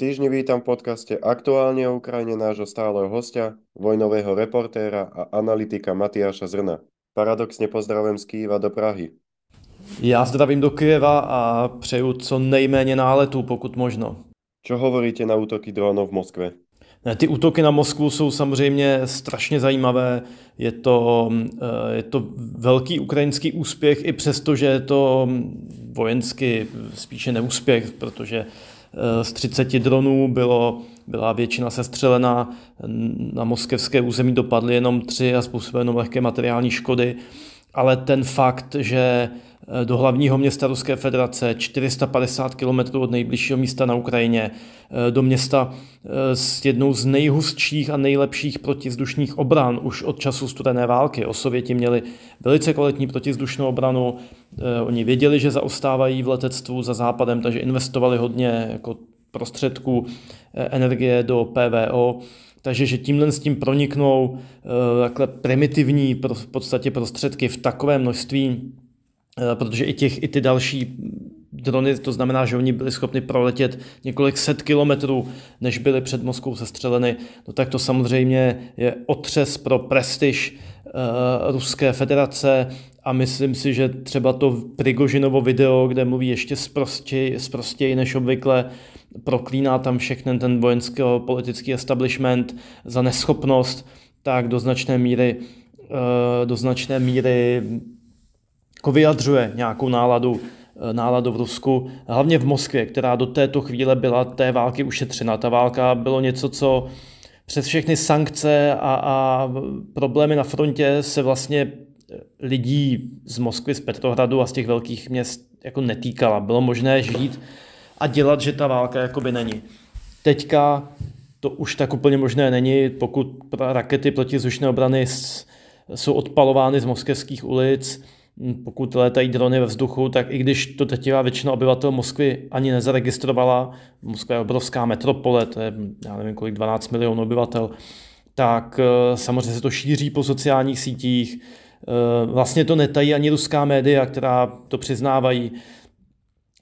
Týždni vítam v podcaste Aktuálne o Ukrajine nášho stáleho hostia, vojnového reportéra a analytika Matiáša Zrna. Paradoxně pozdravím z Kýva do Prahy. Já zdravím do Kyjeva a přeju co nejméně náletů, pokud možno. Čo hovoríte na útoky dronů v Moskvě? Ty útoky na Moskvu jsou samozřejmě strašně zajímavé. Je to, eh, je to velký ukrajinský úspěch, i přesto, že je to vojensky spíše neúspěch, protože z 30 dronů bylo, byla většina sestřelená, na moskevské území dopadly jenom tři a způsobily jenom lehké materiální škody. Ale ten fakt, že Eh, do hlavního města Ruské federace, 450 km od nejbližšího místa na Ukrajině, eh, do města eh, s jednou z nejhustších a nejlepších protizdušných obran už od času studené války. O Sověti měli velice kvalitní protizdušnou obranu, oni věděli, že zaostávají v letectvu za západem, takže investovali hodně jako prostředků energie do PVO, takže že tímhle s tím proniknou takhle primitivní v podstatě prostředky v takovém množství, Eh, protože i, těch, i ty další drony, to znamená, že oni byli schopni proletět několik set kilometrů, než byly před Moskvou sestřeleny, no tak to samozřejmě je otřes pro prestiž uh, Ruské federace a myslím si, že třeba to Prigožinovo video, kde mluví ještě sprostěji, sprostěji než obvykle, proklíná tam všechny ten vojenský politický establishment za neschopnost, tak do značné míry, uh, do značné míry jako vyjadřuje nějakou náladu, eh, náladu v Rusku, hlavně v Moskvě, která do této chvíle byla té války ušetřena. Ta válka bylo něco, co přes všechny sankce a, a problémy na frontě se vlastně lidí z Moskvy, z Petrohradu a z těch velkých měst jako netýkala. Bylo možné žít a dělat, že ta válka jakoby není. Teďka to už tak úplně možné není, pokud rakety protizdušné obrany jsou odpalovány z moskevských ulic, pokud létají drony ve vzduchu, tak i když to teďová většina obyvatel Moskvy ani nezaregistrovala, Moskva je obrovská metropole, to je, já nevím kolik, 12 milionů obyvatel, tak eh, samozřejmě se to šíří po sociálních sítích. Eh, vlastně to netají ani ruská média, která to přiznávají,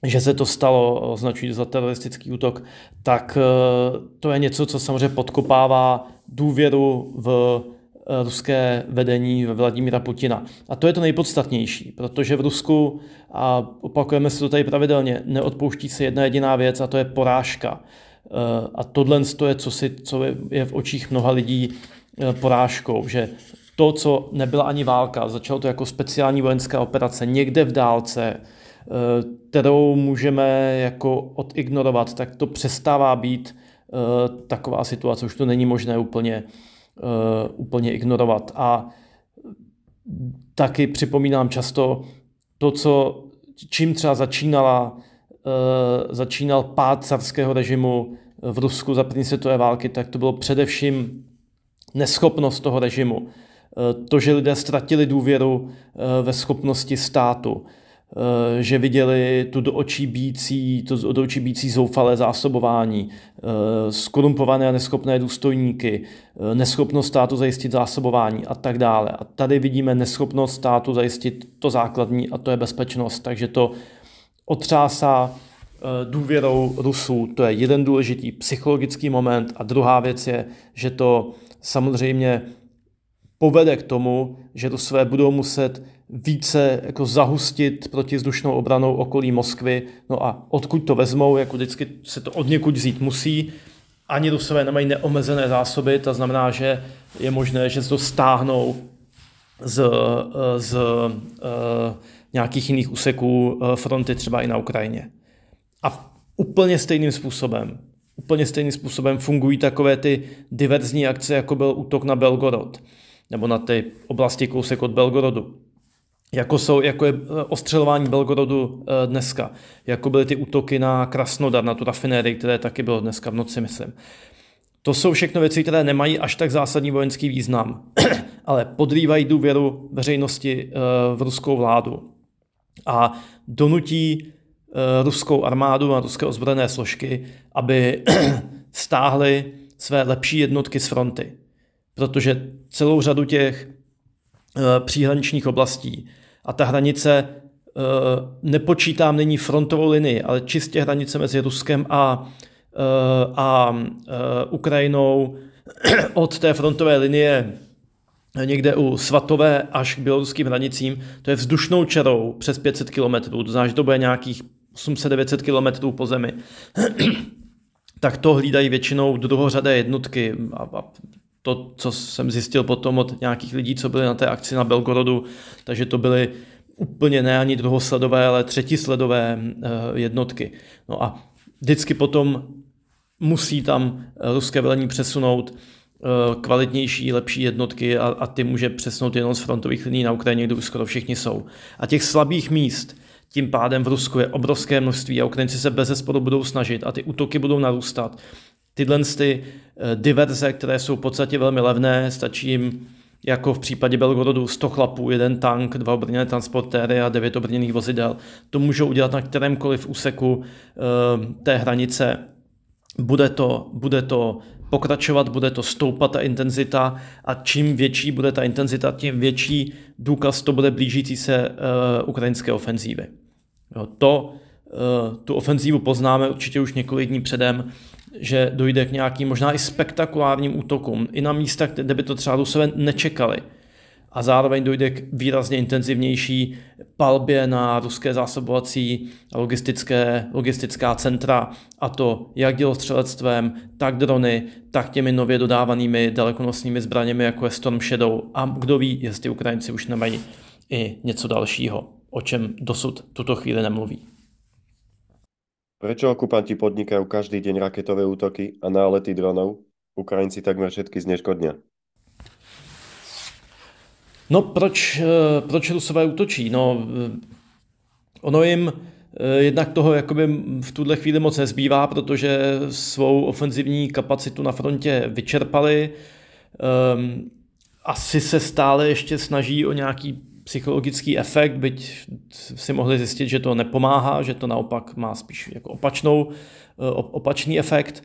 že se to stalo, označují za teroristický útok, tak eh, to je něco, co samozřejmě podkopává důvěru v Eh, ruské vedení Vladimíra Putina. A to je to nejpodstatnější, protože v Rusku, a opakujeme si to tady pravidelně, neodpouští se jedna jediná věc a to je porážka. Eh, a tohle je, co, si, co je v očích mnoha lidí porážkou, že to, co nebyla ani válka, začalo to jako speciální vojenská operace někde v dálce, kterou můžeme jako odignorovat, tak to přestává být taková situace, už to není možné úplně uh, úplně ignorovat. A taky připomínám často to, co, čím třeba začínala, začínal pád carského režimu v Rusku za první světové války, tak to bylo především neschopnost toho režimu. To, že lidé ztratili důvěru ve schopnosti státu, Eh, že viděli tu do očí bící, to do očí bící zoufalé zásobování, eh, skorumpované a neschopné důstojníky, eh, neschopnost státu zajistit zásobování a tak dále. A tady vidíme neschopnost státu zajistit to základní a to je bezpečnost. Takže to otřásá důvěrou Rusů. To je jeden důležitý psychologický moment. A druhá věc je, že to samozřejmě povede k tomu, že své budou muset více jako zahustit protizdušnou obranou okolí Moskvy. No a odkud to vezmou, jako vždycky se to od někud vzít musí. Ani Rusové nemají neomezené zásoby, to znamená, že je možné, že se to stáhnou z, z uh, nějakých jiných úseků eh, fronty, třeba i na Ukrajině. A úplně stejným způsobem, úplně stejným způsobem fungují takové ty diverzní akce, jako byl útok na Belgorod nebo na ty oblasti kousek od Belgorodu. Jako, jsou, jako je eh, ostřelování Belgorodu eh, dneska, jako byly ty útoky na Krasnodar, na tu rafinérii, které taky bylo dneska v noci, myslím. To jsou všechno věci, které nemají až tak zásadní vojenský význam, ale podrývají důvěru veřejnosti eh, v ruskou vládu. A donutí ruskou armádu a ruské ozbrojené složky, aby stáhly své lepší jednotky z fronty. Protože celou řadu těch příhraničních oblastí a ta hranice uh, nepočítám nyní frontovou linii, ale čistě hranice mezi Ruskem a a Ukrajinou od té frontové linie někde u Svatové až k běloruským hranicím, to je vzdušnou čarou přes 500 km, to znamená, že to bude nějakých 800-900 km po zemi. tak to hlídají většinou druhořadé jednotky a, a to, co jsem zjistil potom od nějakých lidí, co byli na té akci na Belgorodu, takže to byly úplně ne ani druhosledové, ale třetisledové eh, jednotky. No a vždycky potom musí tam ruské velení přesunout Eh, kvalitnější, lepší jednotky a, a ty může přesnout jenom z frontových liní na Ukrajině, kde už skoro všichni jsou. A těch slabých míst tím pádem v Rusku je obrovské množství a Ukrajinci se bez budou snažit a ty útoky budou narůstat. Tyhle ty eh, diverze, které jsou v podstatě velmi levné, stačí jim jako v případě Belgorodu 100 chlapů, jeden tank, dva obrněné transportéry a devět obrněných vozidel. To můžou udělat na kterémkoliv úseku uh, té hranice. Bude to, bude to pokračovat, bude to stoupat ta intenzita a čím větší bude ta intenzita, tím větší důkaz to bude blížící se uh, ukrajinské ofenzívy. Jo, to, tu ofenzívu poznáme určitě už několik dní předem, že dojde k nějakým možná i spektakulárním útokům, i na místech, kde by to třeba Rusové nečekali a zároveň dojde k výrazně intenzivnější palbě na ruské zásobovací logistické, logistická centra, a to jak dělostřelectvem, tak drony, tak těmi nově dodávanými dalekonosnými zbraněmi, jako je Storm Shadow. A kdo ví, jestli Ukrajinci už nemají i něco dalšího, o čem dosud tuto chvíli nemluví. Proč okupanti podnikají každý den raketové útoky a nálety dronov? Ukrajinci takmer všetky zneškodnia. No proč, eh, proč Rusové útočí? No, eh, ono jim eh, jednak toho jakoby v tuhle chvíli moc nezbývá, protože svou ofenzivní kapacitu na frontě vyčerpali. Um, asi se stále ještě snaží o nějaký psychologický efekt, byť si mohli zjistit, že to nepomáhá, že to naopak má spíš jako opačnou, opačný efekt.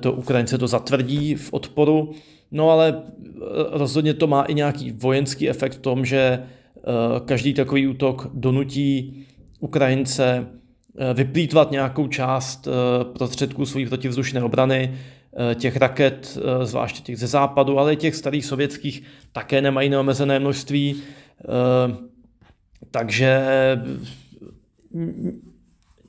To Ukrajince to zatvrdí v odporu. No ale eh, rozhodně to má i nějaký vojenský efekt v tom, že eh, každý takový útok donutí Ukrajince eh, vyplýtvat nějakou část prostředků své protivzdušné obrany, těch raket, zvláště těch ze západu, ale i těch starých sovětských, také nemají neomezené množství. Takže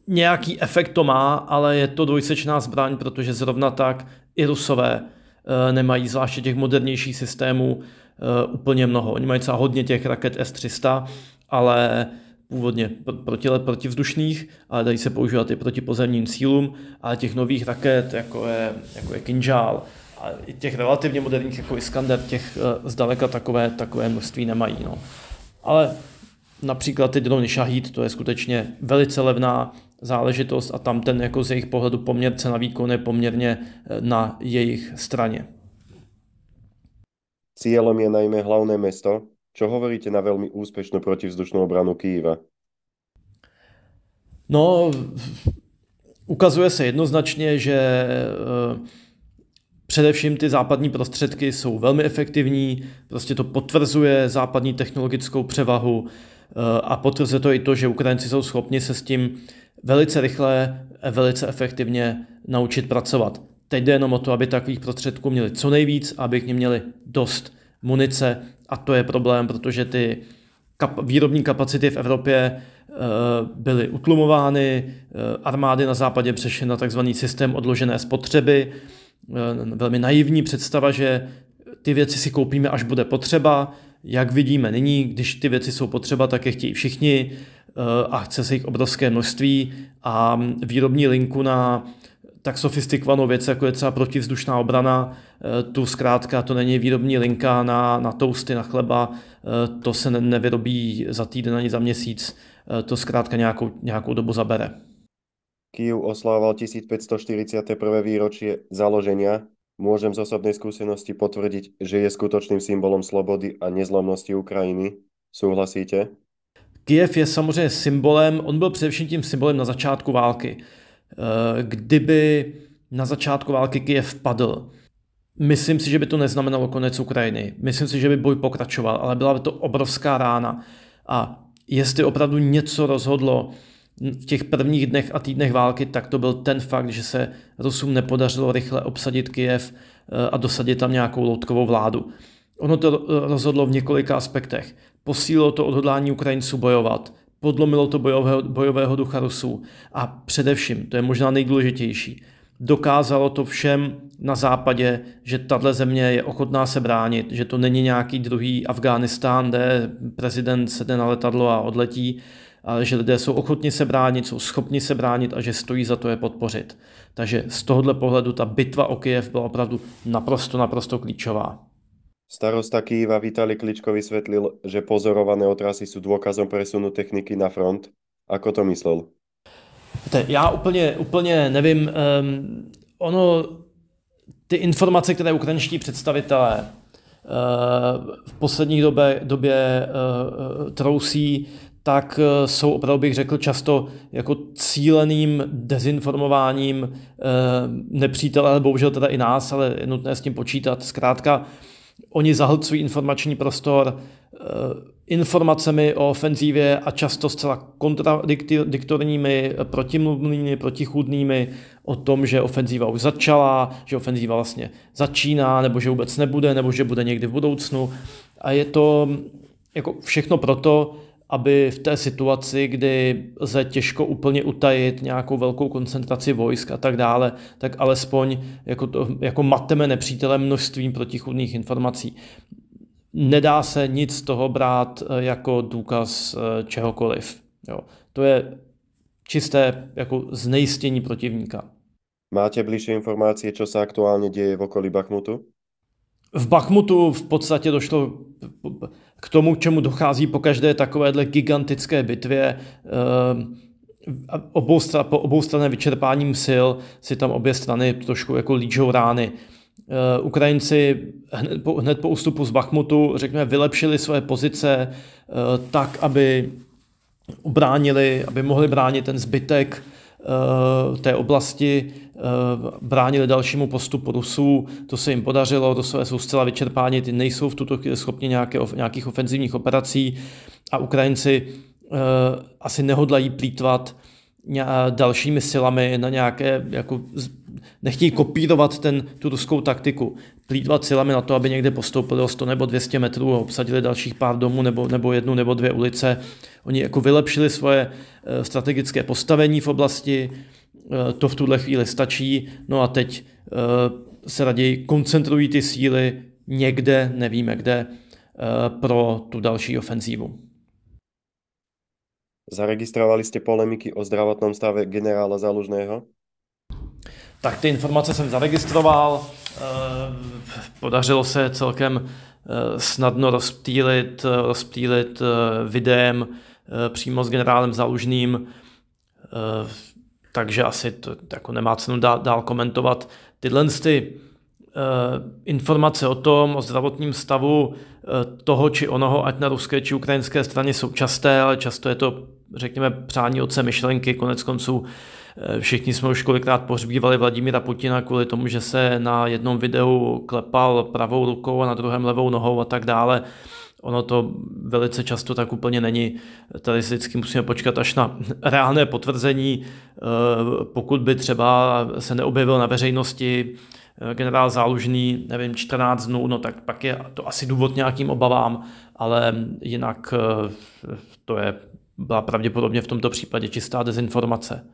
nějaký efekt to má, ale je to dvojsečná zbraň, protože zrovna tak i Rusové Eh, nemají zvláště těch modernějších systémů eh, úplně mnoho. Oni mají třeba hodně těch raket S-300, ale původně proti, protivzdušných, ale dají se používat i proti pozemním cílům, ale těch nových raket, jako je, jako je Kinžál, a i těch relativně moderních, jako Iskander, těch eh, zdaleka takové, takové množství nemají. No. Ale například ty drony Shahid, to je skutečně velice levná záležitost a tam ten jako z jejich pohledu poměr cena výkon je poměrně eh, na jejich straně. Cílem je najmä hlavné mesto. Čo hovoríte na veľmi úspešnou protivzdušnou obranu Kýva? No, ukazuje se jednoznačně, že eh, Především ty západní prostředky jsou velmi efektivní, prostě to potvrzuje západní technologickou převahu eh, a potvrzuje to i to, že Ukrajinci jsou schopni se s tím velice rychle, velice efektivně naučit pracovat. Teď jde jenom o to, aby takových prostředků měli co nejvíc, aby k ním měli dost munice a to je problém, protože ty kap- výrobní kapacity v Evropě e, byly utlumovány, e, armády na západě přešly na tzv. systém odložené spotřeby, velmi naivní představa, že ty věci si koupíme, až bude potřeba. Jak vidíme nyní, když ty věci jsou potřeba, tak je chtějí všichni a chce se jich obrovské množství a výrobní linku na tak sofistikovanou věc, jako je třeba protivzdušná obrana, e, tu zkrátka to není výrobní linka na, na toasty, na chleba, to se nevyrobí za týden ani za měsíc, to zkrátka nějakou, nějakou dobu zabere. Kyiv oslával 1541. výročie založenia. Môžem z osobnej skúsenosti potvrdiť, že je skutočným symbolom slobody a nezlomnosti Ukrajiny. Súhlasíte? Kiev je samozřejmě symbolem, on byl především tím symbolem na začátku války. Eh, kdyby na začátku války Kiev padl, myslím si, že by to neznamenalo konec Ukrajiny. Myslím si, že by boj pokračoval, ale byla by to obrovská rána. A jestli opravdu něco rozhodlo v těch prvních dnech a týdnech války, tak to byl ten fakt, že se Rusům nepodařilo rychle obsadit Kyjev eh, a dosadit tam nějakou loutkovou vládu. Ono to rozhodlo v několika aspektech. Posílilo to odhodlání Ukrajinců bojovat, podlomilo to bojového, bojového ducha Rusů a především, to je možná nejdůležitější, dokázalo to všem na západě, že tahle země je ochotná se bránit, že to není nějaký druhý Afghánistán, kde prezident sedne na letadlo a odletí, ale že lidé jsou ochotni se bránit, jsou schopni se bránit a že stojí za to je podpořit. Takže z tohohle pohledu ta bitva o Kyjev byla opravdu naprosto, naprosto klíčová. Starosta Kýva Vitali Kličko vysvetlil, že pozorované otrasy jsou důkazem presunu techniky na front. Ako to myslel? Já úplně, úplně nevím. Um, ono, ty informace, které ukrajinští představitelé uh, v poslední době, době uh, trousí, tak jsou opravdu bych řekl často jako cíleným dezinformováním uh, nepřítele, ale bohužel teda i nás, ale je nutné s tím počítat. Zkrátka, Oni zahlcují informační prostor eh, informacemi o ofenzívě a často zcela kontradiktorními, protimluvnými, protichůdnými o tom, že ofenzíva už začala, že ofenzíva vlastně začíná, nebo že vůbec nebude, nebo že bude někdy v budoucnu. A je to jako všechno proto, aby v té situaci, kdy lze těžko úplně utajit nějakou velkou koncentraci vojsk a tak dále, tak alespoň jako, to, jako mateme nepřítele množstvím protichudných informací. Nedá se nic z toho brát eh, jako důkaz eh, čehokoliv. Jo. To je čisté jako znejistění protivníka. Máte bližší informace, co se aktuálně děje v okolí Bachmutu? V Bachmutu v podstatě došlo k tomu, k čemu dochází po každé takovéhle gigantické bitvě. Eh, obou, po obou straně vyčerpáním sil si tam obě strany trošku jako líčou rány. Eh, Ukrajinci hned po, hned po ústupu z Bachmutu, řekněme, vylepšili své pozice eh, tak, aby ubránili, aby mohli bránit ten zbytek té oblasti, bránili dalšímu postupu Rusů, to se jim podařilo, to jsou zcela vyčerpáni, ty nejsou v tuto chvíli schopni nějaké, nějakých ofenzivních operací a Ukrajinci asi nehodlají plítvat dalšími silami na nějaké, jako, nechtějí kopírovat ten, tu ruskou taktiku, plítvat silami na to, aby někde postoupili o 100 nebo 200 metrů a obsadili dalších pár domů nebo, nebo jednu nebo dvě ulice. Oni jako vylepšili svoje eh, strategické postavení v oblasti, eh, to v tuhle chvíli stačí, no a teď eh, se raději koncentrují ty síly někde, nevíme kde, pro tu další ofenzívu. Zaregistrovali jste polemiky o zdravotnom stave generála Zalužného? Tak ty informace jsem zaregistroval. Eh, podařilo se celkem eh, snadno rozptýlit, rozptýlit eh, videem přímo s generálem Zalužným, takže asi to jako nemá cenu dál, dál komentovat. Tyhle ty informace o tom, o zdravotním stavu toho či onoho, ať na ruské či ukrajinské straně jsou časté, ale často je to, řekněme, přání otce myšlenky, konec konců všichni jsme už kolikrát pohřbívali Vladimíra Putina kvůli tomu, že se na jednom videu klepal pravou rukou a na druhém levou nohou a tak dále. Ono to velice často tak úplně není. Tady si vždycky musíme počkat až na reálné potvrzení. Eh, pokud by třeba se neobjevil na veřejnosti eh, generál Zálužný, nevím, 14 dnů, no tak pak je to asi důvod nějakým obavám, ale jinak to je, byla pravděpodobně v tomto případě čistá dezinformace.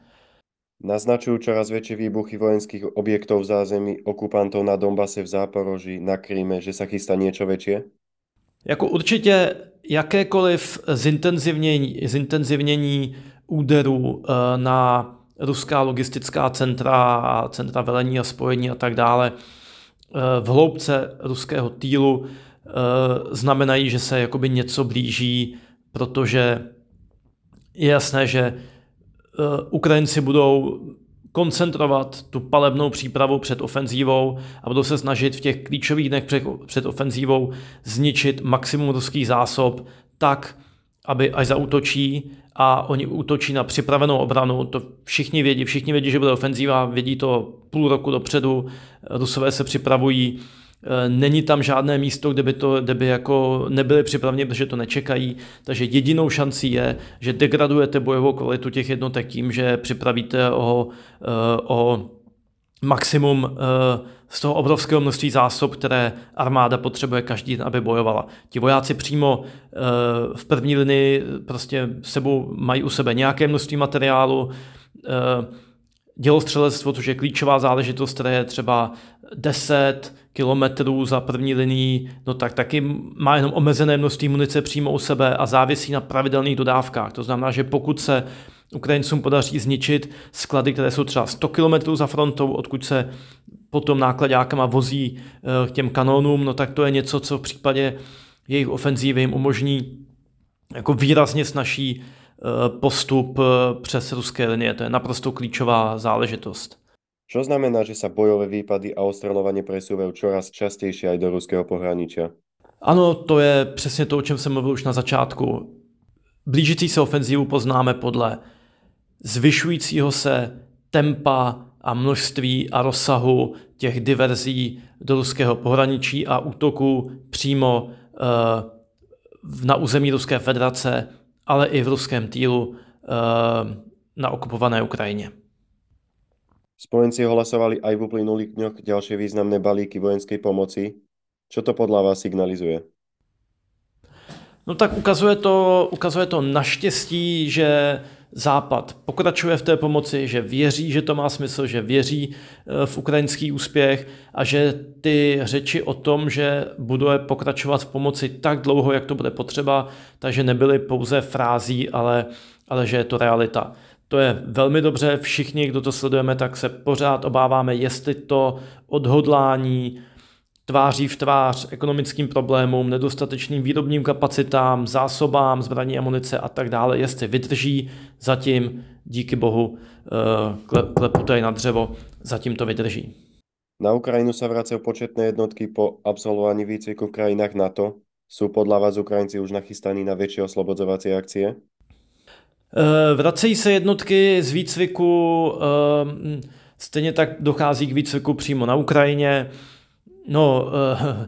Naznačujú čoraz väčšie výbuchy vojenských objektov v zázemí okupantov na Donbase, v Záporoží, na Kríme, že sa chystá niečo väčšie? Jako určitě jakékoliv zintenzivnění, zintenzivnění úderů eh, na ruská logistická centra, centra velení a spojení a tak dále eh, v hloubce ruského týlu eh, znamenají, že se jakoby něco blíží, protože je jasné, že Ukrajinci budou koncentrovat tu palebnou přípravu před ofenzívou a budou se snažit v těch klíčových dnech před, před ofenzívou zničit maximum ruských zásob tak, aby až zautočí a oni útočí na připravenou obranu, to všichni vědí, všichni vědí, že bude ofenzíva, vědí to půl roku dopředu, Rusové se připravují, Není tam žádné místo, kde by, to, kde by jako nebyli připraveni, protože to nečekají. Takže jedinou šancí je, že degradujete bojovou kvalitu těch jednotek tím, že připravíte o, o maximum z toho obrovského množství zásob, které armáda potřebuje každý den, aby bojovala. Ti vojáci přímo v první linii prostě sebou mají u sebe nějaké množství materiálu, dělostřelectvo, což je klíčová záležitost, které je třeba 10 kilometrů za první linií, no tak taky má jenom omezené množství munice přímo u sebe a závisí na pravidelných dodávkách. To znamená, že pokud se Ukrajincům podaří zničit sklady, které jsou třeba 100 km za frontou, odkud se potom nákladákama vozí eh, k těm kanónům, no tak to je něco, co v případě jejich ofenzívy jim umožní jako výrazně snaží postup eh, přes ruské linie. To je naprosto klíčová záležitost. Čo znamená, že sa bojové výpady a ostrelovanie presúvajú čoraz častejšie aj do ruského pohraničia? Ano, to je přesně to, o čem jsem mluvil už na začátku. Blížící se ofenzívu poznáme podle zvyšujícího se tempa a množství a rozsahu těch diverzí do ruského pohraničí a útoků přímo uh, na území Ruské federace ale i v ruském týlu eh, na okupované Ukrajině. Spojenci hlasovali aj v uplynulých dňoch ďalšie významné balíky vojenskej pomoci. Čo to podľa vás signalizuje? No tak ukazuje to, ukazuje to naštěstí, že Západ pokračuje v té pomoci, že věří, že to má smysl, že věří eh, v ukrajinský úspěch a že ty řeči o tom, že bude pokračovat v pomoci tak dlouho, jak to bude potřeba, takže nebyly pouze frází, ale, ale že je to realita. To je velmi dobře, všichni, kdo to sledujeme, tak se pořád obáváme, jestli to odhodlání, tváří v tvář ekonomickým problémům, nedostatečným výrobním kapacitám, zásobám, zbraní a munice a tak dále, jestli vydrží, zatím díky bohu eh, klepu tady na dřevo, zatím to vydrží. Na Ukrajinu sa vracajú početné jednotky po absolvovaní výcviku v krajinách NATO. Sú podľa vás Ukrajinci už nachystaní na väčšie oslobodzovacie akcie? Eh, vracejí se jednotky z výcviku, eh, stejně tak dochází k výcviku přímo na Ukrajině. No, uh,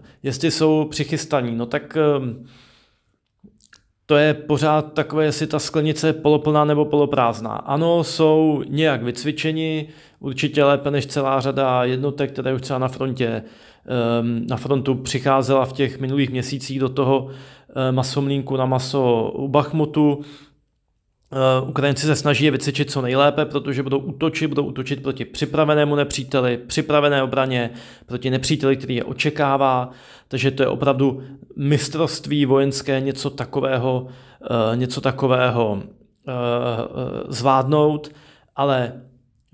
jestli jsou přichystaní, no tak uh, to je pořád takové, jestli ta sklenice je poloplná nebo poloprázdná. Ano, jsou nějak vycvičeni, určitě lépe než celá řada jednotek, které už třeba na frontě um, na frontu přicházela v těch minulých měsících do toho masomlínku na maso u Bachmutu. Uh, Ukrajinci se snaží je vycvičit co nejlépe, protože budou útočit, budou útočit proti připravenému nepříteli, připravené obraně, proti nepříteli, který je očekává. Takže to je opravdu mistrovství vojenské něco takového, uh, něco takového uh, zvládnout, ale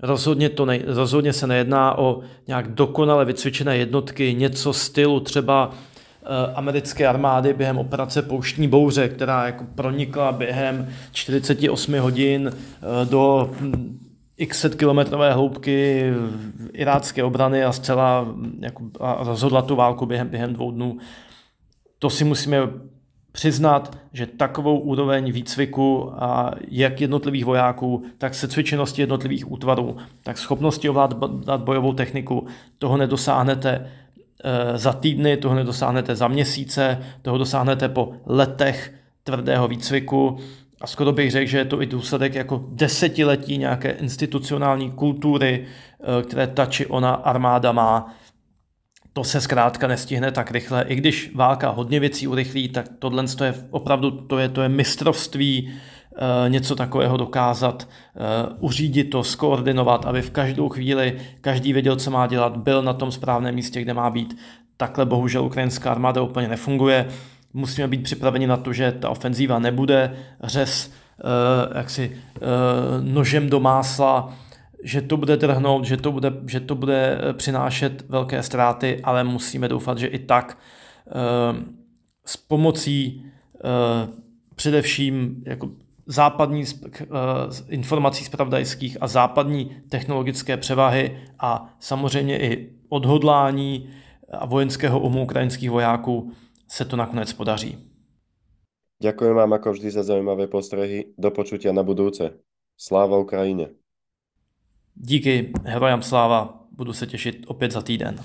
rozhodně, to ne, rozhodně se nejedná o nějak dokonale vycvičené jednotky, něco stylu třeba Eh, americké armády během operace Pouštní bouře, která jako pronikla během 48 hodin eh, do hm, x set kilometrové hloubky irácké obrany a zcela hm, jako, a rozhodla tu válku během, během dvou dnů. To si musíme přiznat, že takovou úroveň výcviku a jak jednotlivých vojáků, tak se cvičenosti jednotlivých útvarů, tak schopnosti ovládat bojovou techniku, toho nedosáhnete Eh, za týdny, toho nedosáhnete za měsíce, toho dosáhnete po letech tvrdého výcviku a skoro bych řekl, že je to i důsledek jako desetiletí nějaké institucionální kultury, eh, které ta či ona armáda má. To se zkrátka nestihne tak rychle. I když válka hodně věcí urychlí, tak tohle je opravdu to je, to je mistrovství Eh, něco takového dokázat, eh, uřídit to, skoordinovat, aby v každou chvíli každý věděl, co má dělat, byl na tom správném místě, kde má být. Takhle bohužel ukrajinská armáda úplně nefunguje. Musíme být připraveni na to, že ta ofenzíva nebude řez eh, jaksi nožem do másla, že to bude trhnout, že to bude, že to bude přinášet velké ztráty, ale musíme doufat, že i tak s pomocí především jako západní eh, informací zpravodajských a západní technologické převahy a samozřejmě i odhodlání a vojenského umu ukrajinských vojáků se to nakonec podaří. Děkuji vám jako vždy za zajímavé postrehy. Do počutia na budouce. Sláva Ukrajině. Díky, herojám sláva. Budu se těšit opět za týden.